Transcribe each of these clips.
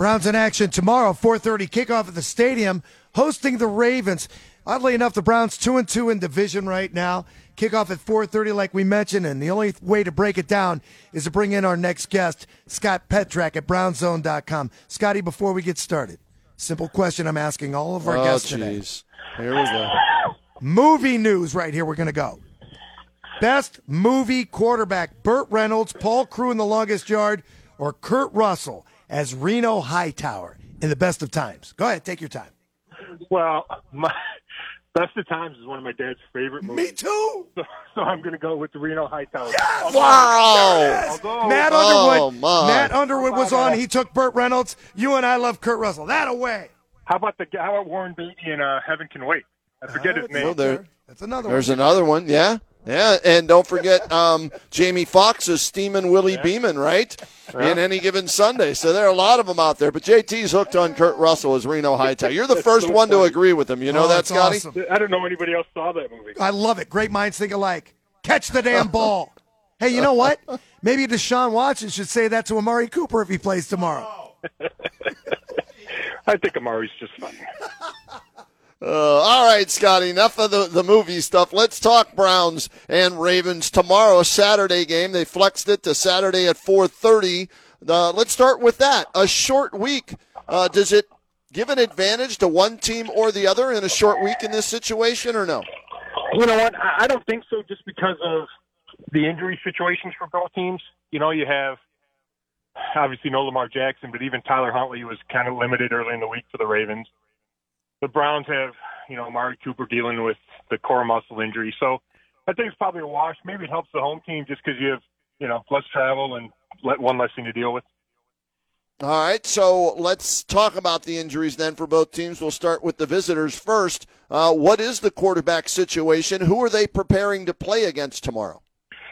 Browns in action tomorrow, 4:30 kickoff at the stadium, hosting the Ravens. Oddly enough, the Browns two and two in division right now. Kickoff at 4:30, like we mentioned, and the only way to break it down is to bring in our next guest, Scott Petrak at BrownZone.com. Scotty, before we get started, simple question I'm asking all of our oh, guests today. jeez. Here we go. Movie news right here. We're going to go. Best movie quarterback: Burt Reynolds, Paul Crewe in The Longest Yard, or Kurt Russell as Reno Hightower in The Best of Times. Go ahead, take your time. Well, my Best of Times is one of my dad's favorite movies. Me too. So, so I'm going to go with the Reno Hightower. Yes! Wow. Although, Matt Oh, Underwood. my. Matt Underwood was on. He took Burt Reynolds. You and I love Kurt Russell. That away. how about the how about Warren Beatty and uh, Heaven Can Wait? I forget his That's name. up there- That's another one. There's one. another one. Yeah. Yeah. And don't forget um, Jamie Foxx's steaming Willie Beamen, right? In any given Sunday. So there are a lot of them out there. But JT's hooked on Kurt Russell as Reno Hightower. You're the first so one to agree with him. You know Oh, that, Scotty? awesome. I don't know anybody else saw that movie. I love it. Great minds think alike. Catch the damn ball. hey, you know what? Maybe Deshaun Watson should say that to Amari Cooper if he plays tomorrow. I think Amari's just fine. Uh, all right, Scotty, enough of the, the movie stuff. Let's talk Browns and Ravens tomorrow, Saturday game. They flexed it to Saturday at 4.30. Uh, let's start with that. A short week. Uh, does it give an advantage to one team or the other in a short week in this situation or no? You know what? I don't think so. Just because of the injury situations for both teams. You know, you have obviously no Lamar Jackson, but even Tyler Huntley was kind of limited early in the week for the Ravens. The Browns have, you know, Amari Cooper dealing with the core muscle injury. So I think it's probably a wash. Maybe it helps the home team just because you have, you know, less travel and let one less thing to deal with. All right, so let's talk about the injuries then for both teams. We'll start with the visitors first. Uh, what is the quarterback situation? Who are they preparing to play against tomorrow?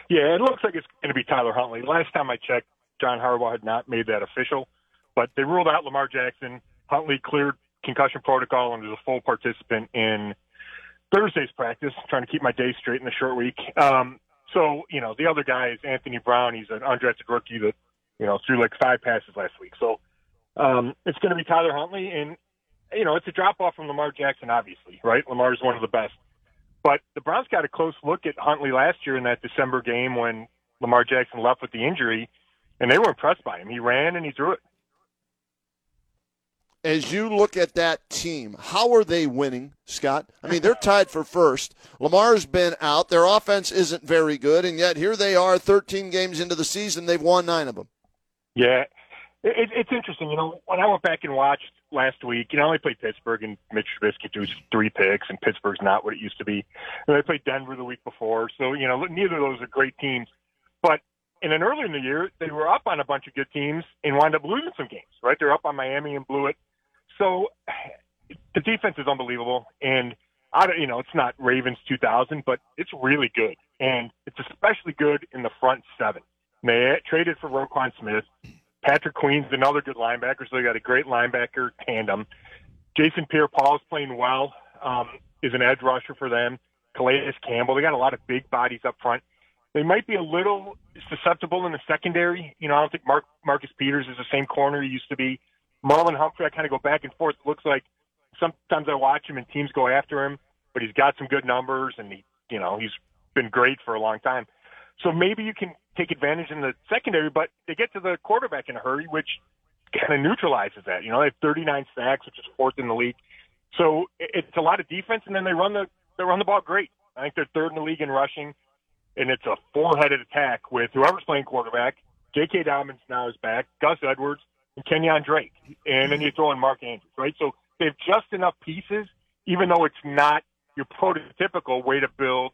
Yeah, it looks like it's going to be Tyler Huntley. Last time I checked, John Harbaugh had not made that official, but they ruled out Lamar Jackson. Huntley cleared concussion protocol and was a full participant in Thursday's practice. Trying to keep my day straight in the short week. Um, so you know, the other guy is Anthony Brown. He's an undrafted rookie that you know threw like five passes last week. So um, it's going to be Tyler Huntley, and you know, it's a drop off from Lamar Jackson, obviously, right? Lamar is one of the best. But the Browns got a close look at Huntley last year in that December game when Lamar Jackson left with the injury, and they were impressed by him. He ran and he threw it. As you look at that team, how are they winning, Scott? I mean, they're tied for first. Lamar's been out. Their offense isn't very good, and yet here they are, 13 games into the season. They've won nine of them. Yeah, it, it's interesting. You know, when I went back and watched last week, you know, they played Pittsburgh and Mitch Trubisky threw three picks, and Pittsburgh's not what it used to be. And they played Denver the week before, so you know, neither of those are great teams. But and then earlier in the year, they were up on a bunch of good teams and wound up losing some games. Right, they're up on Miami and blew it. So the defense is unbelievable, and I don't, you know, it's not Ravens 2000, but it's really good, and it's especially good in the front seven. They traded for Roquan Smith. Patrick Queen's another good linebacker, so they got a great linebacker tandem. Jason Pierre-Paul's playing well, um, is an edge rusher for them. Calais Campbell, they got a lot of big bodies up front. They might be a little susceptible in the secondary. You know, I don't think Mark, Marcus Peters is the same corner he used to be. Marlon Humphrey, I kind of go back and forth. It looks like sometimes I watch him and teams go after him, but he's got some good numbers and he, you know, he's been great for a long time. So maybe you can take advantage in the secondary, but they get to the quarterback in a hurry, which kind of neutralizes that. You know, they have 39 sacks, which is fourth in the league. So it's a lot of defense, and then they run the they run the ball great. I think they're third in the league in rushing, and it's a four-headed attack with whoever's playing quarterback. J.K. Dobbins now is back, Gus Edwards, Kenyon Drake, and then you throw in Mark Andrews, right? So they have just enough pieces, even though it's not your prototypical way to build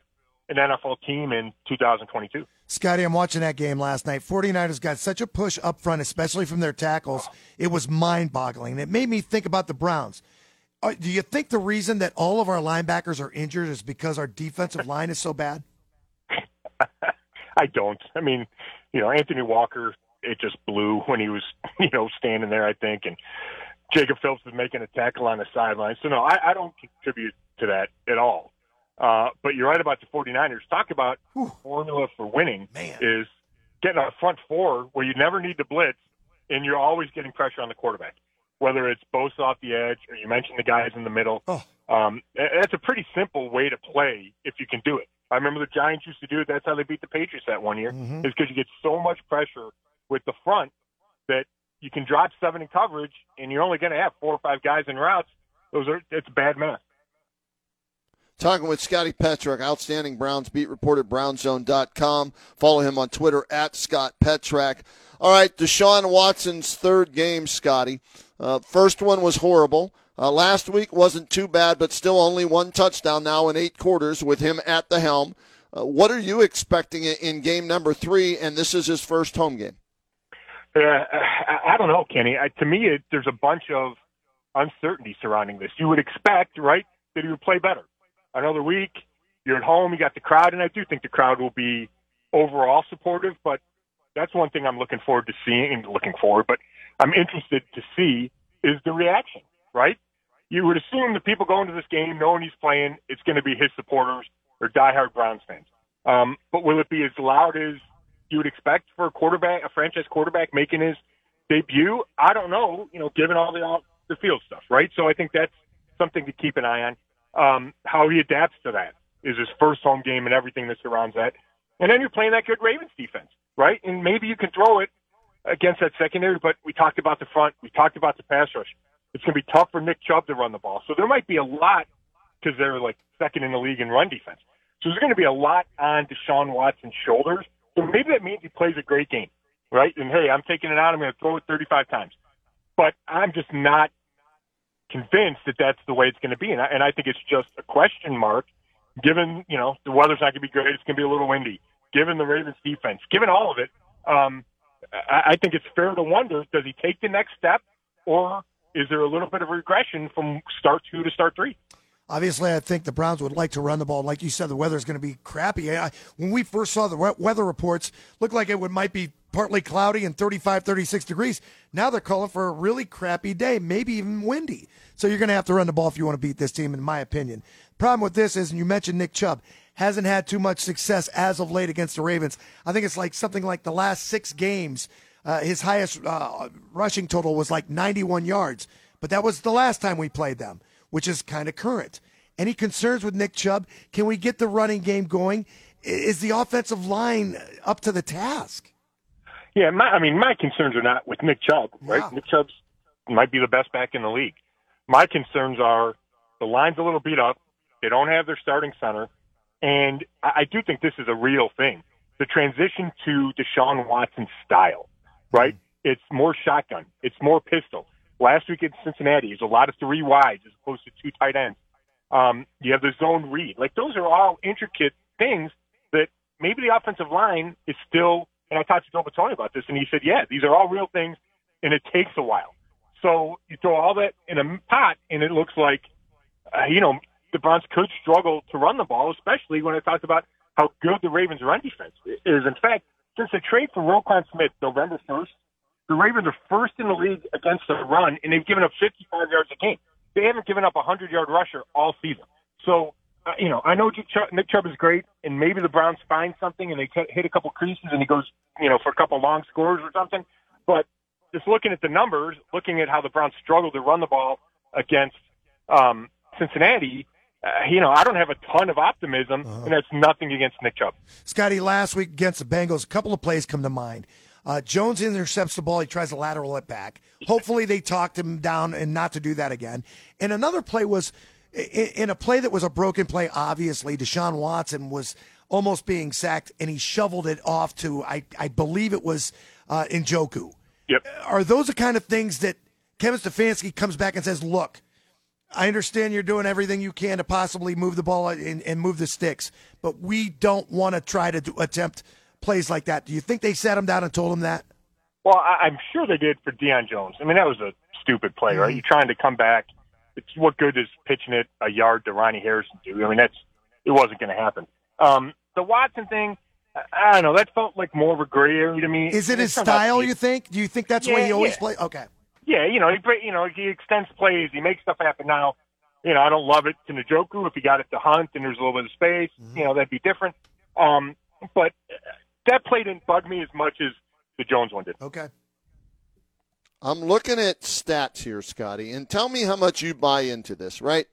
an NFL team in 2022. Scotty, I'm watching that game last night. 49ers got such a push up front, especially from their tackles. It was mind boggling. It made me think about the Browns. Uh, do you think the reason that all of our linebackers are injured is because our defensive line is so bad? I don't. I mean, you know, Anthony Walker, it just blew when he was, you know, standing there, I think, and Jacob Phillips was making a tackle on the sideline. So, no, I, I don't contribute to that at all. Uh, but you're right about the 49ers. Talk about Whew. formula for winning Man. is getting a front four where you never need to blitz and you're always getting pressure on the quarterback, whether it's Bosa off the edge or you mentioned the guys in the middle. Oh. Um, that's a pretty simple way to play if you can do it. I remember the Giants used to do it. That's how they beat the Patriots that one year. Mhm. Is because you get so much pressure with the front that you can drop seven in coverage, and you're only going to have four or five guys in routes. Those are it's bad math. Talking with Scotty Petrak, outstanding Browns beat reporter, brownzone.com. Follow him on Twitter at Scott Petrak. All right, Deshaun Watson's third game, Scotty. Uh, first one was horrible. Uh, last week wasn't too bad, but still only one touchdown now in eight quarters with him at the helm. Uh, what are you expecting in game number three? And this is his first home game. Uh, I, I don't know, Kenny. I, to me, it, there's a bunch of uncertainty surrounding this. You would expect, right, that he would play better. Another week, you're at home, you got the crowd, and I do think the crowd will be overall supportive. But that's one thing I'm looking forward to seeing. And looking forward, but I'm interested to see is the reaction. Right? You would assume the people going to this game, knowing he's playing, it's going to be his supporters or diehard Browns fans. Um, but will it be as loud as you would expect for a quarterback, a franchise quarterback making his debut? I don't know. You know, given all the all the field stuff, right? So I think that's something to keep an eye on. Um, how he adapts to that is his first home game and everything that surrounds that. And then you're playing that good Ravens defense, right? And maybe you can throw it against that secondary, but we talked about the front. We talked about the pass rush. It's going to be tough for Nick Chubb to run the ball. So there might be a lot because they're like second in the league in run defense. So there's going to be a lot on Deshaun Watson's shoulders. So maybe that means he plays a great game, right? And hey, I'm taking it out. I'm going to throw it 35 times. But I'm just not convinced that that's the way it's going to be. And I, and I think it's just a question mark, given, you know, the weather's not going to be great. It's going to be a little windy. Given the Ravens defense, given all of it, um, I, I think it's fair to wonder, does he take the next step or is there a little bit of regression from start two to start three? Obviously, I think the Browns would like to run the ball. Like you said, the weather's going to be crappy. I, when we first saw the weather reports, looked like it would might be partly cloudy and 35, 36 degrees. Now they're calling for a really crappy day, maybe even windy. So you're going to have to run the ball if you want to beat this team, in my opinion. The problem with this is, and you mentioned Nick Chubb, hasn't had too much success as of late against the Ravens. I think it's like something like the last six games, uh, his highest uh, rushing total was like 91 yards. But that was the last time we played them which is kind of current. Any concerns with Nick Chubb? Can we get the running game going? Is the offensive line up to the task? Yeah, my, I mean, my concerns are not with Nick Chubb, right? Yeah. Nick Chubb might be the best back in the league. My concerns are the line's a little beat up. They don't have their starting center. And I, I do think this is a real thing. The transition to Deshaun Watson's style, right? Mm. It's more shotgun. It's more pistol. Last week in Cincinnati, it's a lot of three wides as opposed to two tight ends. Um, you have the zone read. Like those are all intricate things that maybe the offensive line is still. And I talked to Joe Bitonio about this, and he said, "Yeah, these are all real things, and it takes a while." So you throw all that in a pot, and it looks like, uh, you know, the Browns could struggle to run the ball, especially when I talked about how good the Ravens' run defense is. In fact, since the trade for Roquan Smith November first, the Ravens are first in the league against the run, and they've given up 55 yards a game. They haven't given up a 100 yard rusher all season. So, uh, you know, I know Nick Chubb, Nick Chubb is great, and maybe the Browns find something and they t- hit a couple creases and he goes, you know, for a couple long scores or something. But just looking at the numbers, looking at how the Browns struggled to run the ball against um, Cincinnati, uh, you know, I don't have a ton of optimism, and that's nothing against Nick Chubb. Scotty, last week against the Bengals, a couple of plays come to mind. Uh, Jones intercepts the ball. He tries to lateral it back. Hopefully, they talked him down and not to do that again. And another play was in, a play that was a broken play. Obviously, Deshaun Watson was almost being sacked, and he shoveled it off to I, I believe it was uh, Njoku. Yep. Are those the kind of things that Kevin Stefanski comes back and says, "Look, I understand you're doing everything you can to possibly move the ball and, and move the sticks, but we don't want to try to do, attempt plays like that. Do you think they sat him down and told him that? Well, I, I'm sure they did for Deion Jones. I mean, that was a stupid play, right? Mhm. You're trying to come back. It's what good is pitching it a yard to Ronnie Harrison do? I mean, that's it wasn't going to happen. Um, the Watson thing, I, don't know. That felt like more of a gray area to me. Is it his turned out to style? You think? Do you think that's the way he always yeah. plays? Okay. Yeah, you know, he you know he extends plays, he makes stuff happen. Now, you know, I don't love it to Njoku if he got it to Hunt and there's a little bit of space. Mm-hmm. You know, that'd be different. Um, but that play didn't bug me as much as the Jones one did. Okay. I'm looking at stats here, Scotty, and tell me how much you buy into this, right?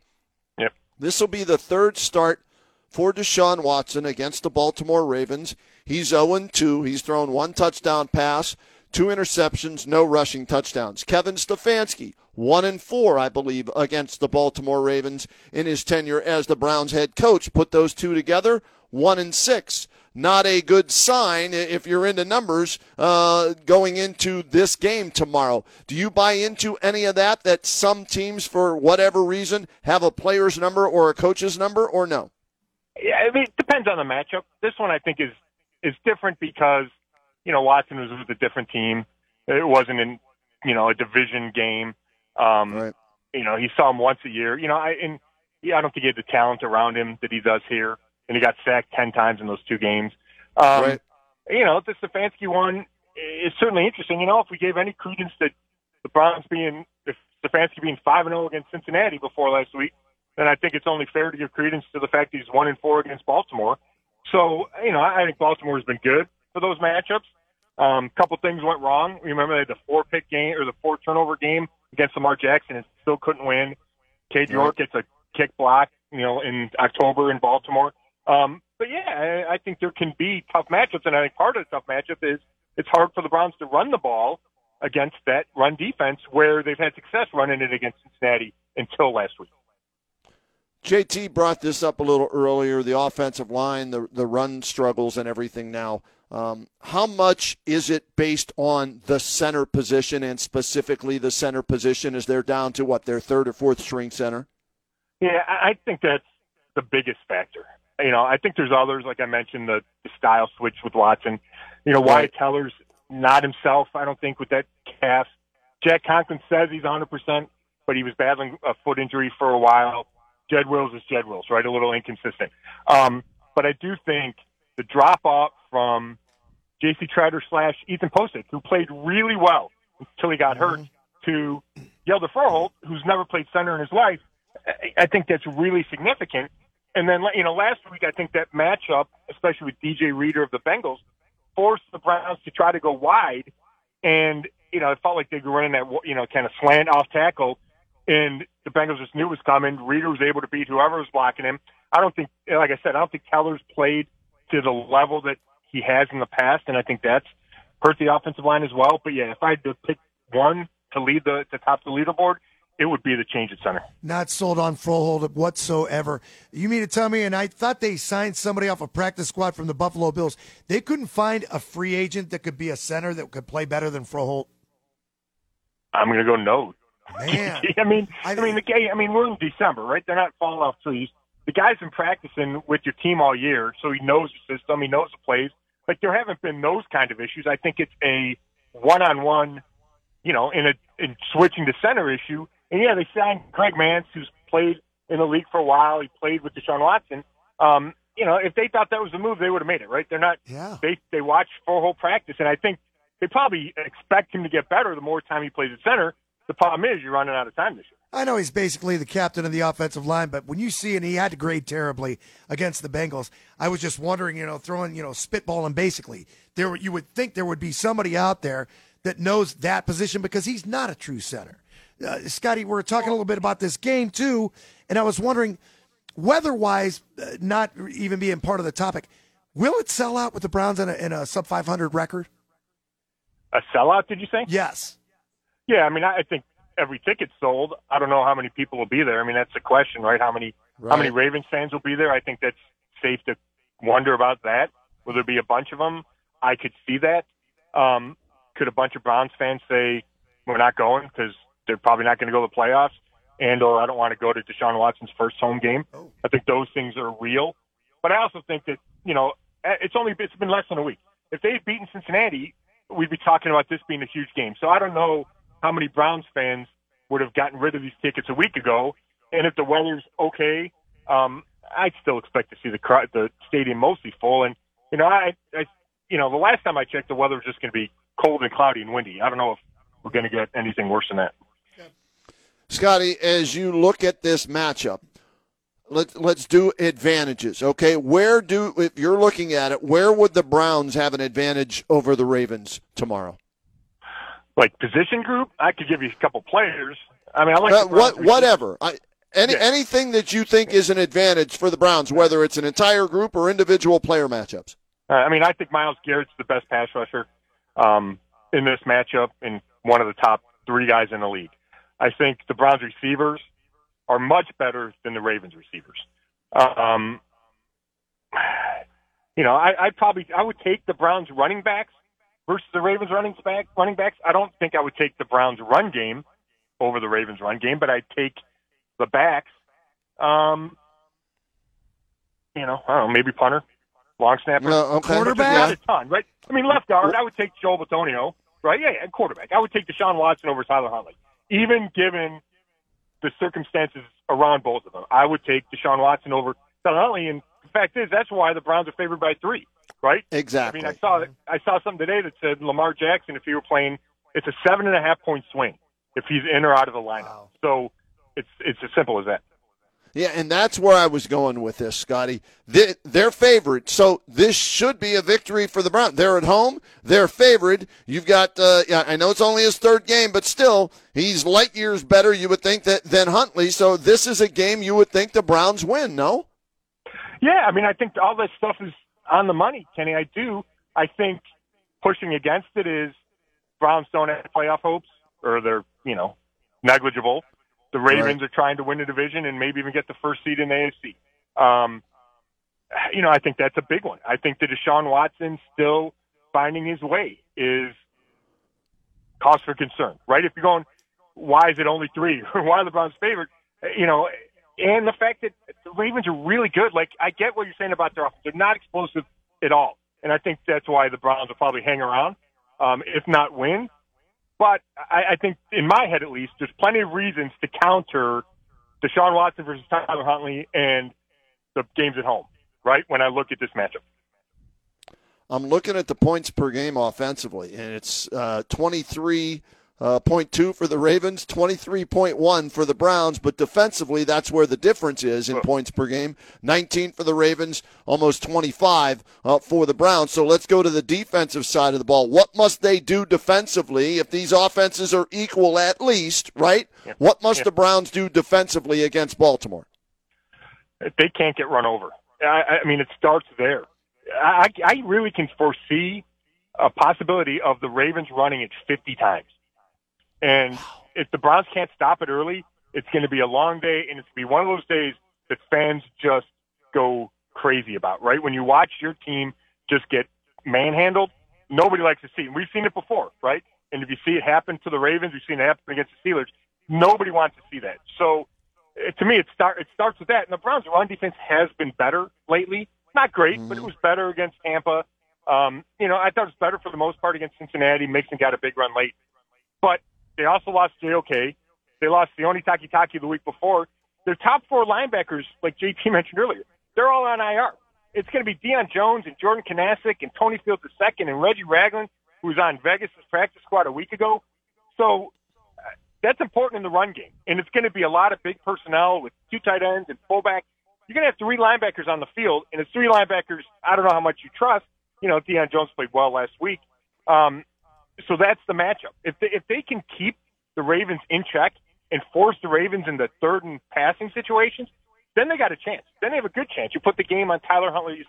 Yep. This will be the third start for Deshaun Watson against the Baltimore Ravens. He's 0 2. He's thrown one touchdown pass, two interceptions, no rushing touchdowns. Kevin Stefanski, 1 and 4, I believe, against the Baltimore Ravens in his tenure as the Browns head coach. Put those two together, 1 and 6. Not a good sign if you're into numbers uh, going into this game tomorrow. Do you buy into any of that? That some teams, for whatever reason, have a player's number or a coach's number, or no? Yeah, I mean, it depends on the matchup. This one I think is is different because you know Watson was with a different team. It wasn't in you know a division game. Um, Right. You know, he saw him once a year. You know, I and yeah, I don't think he had the talent around him that he does here. And he got sacked ten times in those two games. Um, Right. You know, the Stefanski one is certainly interesting. You know, if we gave any credence to the Browns being if Stefanski being five and zero against Cincinnati before last week, then I think it's only fair to give credence to the fact that he's one and four against Baltimore. So, you know, I think Baltimore has been good for those matchups. Um, couple things went wrong. Remember they had the four pick game or the four turnover game against Lamar Jackson and still couldn't win. Cade York gets a kick block, you know, in October in Baltimore. Um, but yeah, I, I think there can be tough matchups, and I think part of the tough matchup is it's hard for the Browns to run the ball against that run defense where they've had success running it against Cincinnati until last week. JT brought this up a little earlier the offensive line, the, the run struggles, and everything now. Um, how much is it based on the center position and specifically the center position as they're down to what, their third or fourth string center? Yeah, I think that's the biggest factor. You know, I think there's others, like I mentioned, the, the style switch with Watson. You know. Wyatt Teller's not himself, I don't think, with that cast. Jack Conklin says he's 100%, but he was battling a foot injury for a while. Jed Wills is Jed Wills, right? A little inconsistent. Um, but I do think the drop off from J.C. Tretter slash Ethan Pocic, who played really well until he got hurt, to Hjalte Froholdt, who's never played center in his life, I think that's really significant. And then, you know, last week I think that matchup, especially with DJ Reader of the Bengals, forced the Browns to try to go wide, and you know it felt like they were running that you know kind of slant off tackle, and the Bengals just knew it was coming. Reader was able to beat whoever was blocking him. I don't think, like I said, I don't think Teller's played to the level that he has in the past, and I think that's hurt the offensive line as well. But yeah, if I had to pick one to lead the to top the leaderboard, it would be the change at center. Not sold on Froholdt whatsoever. You mean to tell me? And I thought they signed somebody off a practice squad from the Buffalo Bills. They couldn't find a free agent that could be a center that could play better than Froholdt. I'm going to go no. Man, I mean, I I, mean, the guy. I mean, we're in December, right? They're not falling off trees. The guy's been practicing with your team all year, so he knows the system. He knows the plays. Like there haven't been those kind of issues. I think it's a one-on-one, you know, in a in switching to center issue. And yeah, they signed Greg Mancz, who's played in the league for a while. He played with Deshaun Watson. Um, you know, if they thought that was the move, they would have made it, right? They're not. Yeah. They they watch Froholdt practice, and I think they probably expect him to get better the more time he plays at center. The problem is you're running out of time this year. I know he's basically the captain of the offensive line, but when you see and he had to grade terribly against the Bengals, I was just wondering, you know, throwing, you know, spitballing basically. There, you would think there would be somebody out there that knows that position because he's not a true center. Uh, Scotty, we're talking a little bit about this game too, and I was wondering, weather-wise, uh, not even being part of the topic, will it sell out with the Browns in a, in a sub 500 record? A sellout, did you say? Yes. Yeah, I mean, I I think every ticket's sold. I don't know how many people will be there. I mean, that's the question, right? How many how many Ravens fans will be there? I think that's safe to wonder about that. Will there be a bunch of them? I could see that. Um, could a bunch of Browns fans say we're not going because they're probably not going to go to the playoffs? and or I don't want to go to Deshaun Watson's first home game. Oh. I think those things are real. But I also think that, you know, eh, it's only it's been less than a week. If they had beaten Cincinnati, we'd be talking about this being a huge game. So I don't know how many Browns fans would have gotten rid of these tickets a week ago. And if the weather's okay, um, I'd still expect to see the crowd, the stadium mostly full. And you know, I, I, you know, the last time I checked, the weather was just going to be cold and cloudy and windy. I don't know if we're going to get anything worse than that. Scotty, as you look at this matchup, let's let's do advantages. Okay, where do if you're looking at it, where would the Browns have an advantage over the Ravens tomorrow? Like position group, I could give you a couple players. I mean, I like Uh, what whatever. I, any Yeah. anything that you think is an advantage for the Browns, whether it's an entire group or individual player matchups. Uh, I mean, I think Myles Garrett's the best pass rusher um, in this matchup and one of the top three guys in the league. I think the Browns receivers are much better than the Ravens receivers. Um, you know, I, I probably I would take the Browns running backs versus the Ravens running back running backs. I don't think I would take the Browns run game over the Ravens run game, but I'd take the backs. Um, you know, I don't know, maybe punter, long snapper. No, okay. Quarterback? Not a ton, right? I mean, left guard, I would take Joel Bitonio, right? Yeah, yeah, quarterback. I would take Deshaun Watson over Tyler Huntley, even given the circumstances around both of them. I would take Deshaun Watson over Tyler Huntley, and the fact is, that's why the Browns are favored by three, right? Exactly. I mean, I saw I saw something today that said Lamar Jackson, if he were playing, it's a seven and a half point swing if he's in or out of the lineup. Wow. So it's it's as simple as that. Yeah, and that's where I was going with this, Scotty. They, they're favored, so this should be a victory for the Browns. They're at home. They're favored. You've got, uh, I know it's only his third game, but still, he's light years better, you would think, that, than Huntley. So this is a game you would think the Browns win, no? Yeah, I mean, I think all this stuff is on the money, Kenny. I do. I think pushing against it is Browns don't have playoff hopes, or they're you know negligible. The Ravens Right. are trying to win the division and maybe even get the first seed in the AFC. Um, you know, I think that's a big one. I think that Deshaun Watson still finding his way is cause for concern, right? If you're going, why is it only three? why are the Browns favored? You know, and the fact that the Ravens are really good. Like, I get what you're saying about their offense. They're not explosive at all. And I think that's why the Browns will probably hang around, um, if not win. But I, I think, in my head at least, there's plenty of reasons to counter Deshaun Watson versus Tyler Huntley and the games at home, right? When I look at this matchup. I'm looking at the points per game offensively, and it's uh, 23.2 for the Ravens, 23.1 for the Browns. But defensively, that's where the difference is in points per game. 19 for the Ravens, almost 25 uh, for the Browns. So let's go to the defensive side of the ball. What must they do defensively if these offenses are equal at least, right? What must Yeah. the Browns do defensively against Baltimore? they can't get run over. I, I mean, it starts there. I, I really can foresee a possibility of the Ravens running it 50 times. And if the Browns can't stop it early, it's going to be a long day, and it's going to be one of those days that fans just go crazy about, right? When you watch your team just get manhandled, nobody likes to see it. And we've seen it before, right? And if you see it happen to the Ravens, we've seen it happen against the Steelers. Nobody wants to see that. So uh, to me, it start it starts with that. And the Browns' run defense has been better lately. Not great, but it was better against Tampa. Um, you know, I thought it was better for the most part against Cincinnati. Mixon got a big run late, but they also lost JOK. They lost Sione Takitaki the week before. Their top four linebackers, like JT mentioned earlier, they're all on IR. It's going to be Deion Jones and Jordan Kunaszyk and Tony Fields II and Reggie Ragland, who was on Vegas' practice squad a week ago. So uh, that's important in the run game. And it's going to be a lot of big personnel with two tight ends and fullback. You're going to have three linebackers on the field, and it's three linebackers. I don't know how much you trust. You know, Deion Jones played well last week. Um, so that's the matchup. If they, if they can keep the Ravens in check and force the Ravens into third and passing situations, then they got a chance. Then they have a good chance. You put the game on Tyler Huntley's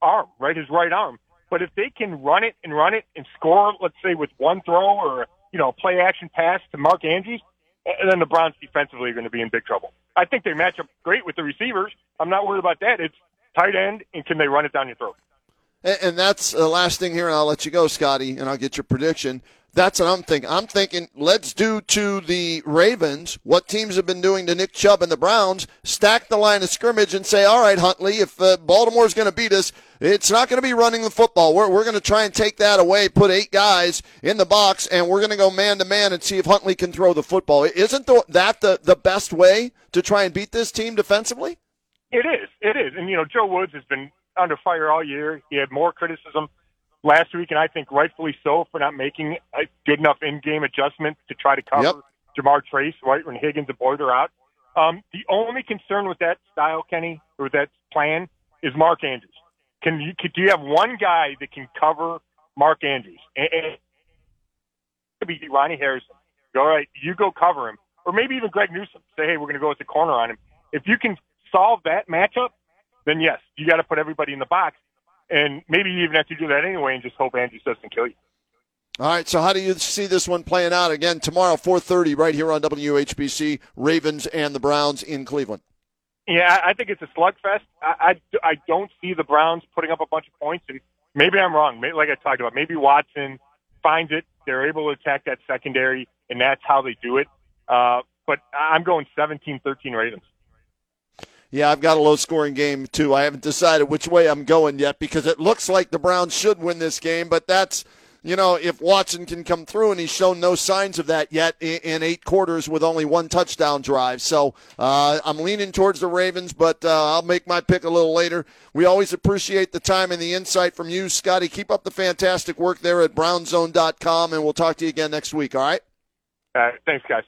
arm, right, his right arm. But if they can run it and run it and score, let's say with one throw or you know a play action pass to Mark Andrews, and then the Browns defensively are going to be in big trouble. I think they match up great with the receivers. I'm not worried about that. It's tight end, and can they run it down your throat? And, that's the last thing here, and I'll let you go, Scotty, and I'll get your prediction. That's what I'm thinking. I'm thinking let's do to the Ravens what teams have been doing to Nick Chubb and the Browns. Stack the line of scrimmage and say, all right, Huntley, if uh, Baltimore's going to beat us, it's not going to be running the football. We're, we're going to try and take that away, put eight guys in the box, and we're going to go man to man and see if Huntley can throw the football. Isn't the, that the, the best way to try and beat this team defensively? It is. It is. And, you know, Joe Woods has been under fire all year. He had more criticism last week, and I think rightfully so for not making a good enough in-game adjustment to try to cover Yep. Ja'Marr Chase, right, when Higgins and Boyd are out. Um, the only concern with that style, Kenny, or that plan, is Mark Andrews. Can you could, do you have one guy that can cover Mark Andrews? And, and it could be Ronnie Harrison. All right, you go cover him, or maybe even Greg Newsome. Say, hey, we're going to go with the corner on him. If you can solve that matchup, then yes, you got to put everybody in the box. And maybe you even have to do that anyway and just hope Andrews doesn't kill you. All right, so how do you see this one playing out again tomorrow, 4:30, right here on WHBC? Ravens and the Browns in Cleveland. Yeah, I I think it's a slugfest. I, I, I don't see the Browns putting up a bunch of points, and maybe I'm wrong. Maybe, like I talked about, maybe Watson finds it. They're able to attack that secondary, and that's how they do it. Uh, but I'm going 17-13 Ravens. Yeah, I've got a low scoring game too. I haven't decided which way I'm going yet because it looks like the Browns should win this game, but that's you know, if Watson can come through, and he's shown no signs of that yet in, eight quarters with only one touchdown drive. So uh, I'm leaning towards the Ravens, but uh, I'll make my pick a little later. We always appreciate the time and the insight from you, Scotty. Keep up the fantastic work there at brownzone.com, and we'll talk to you again next week, all right? All right. thanks, guys.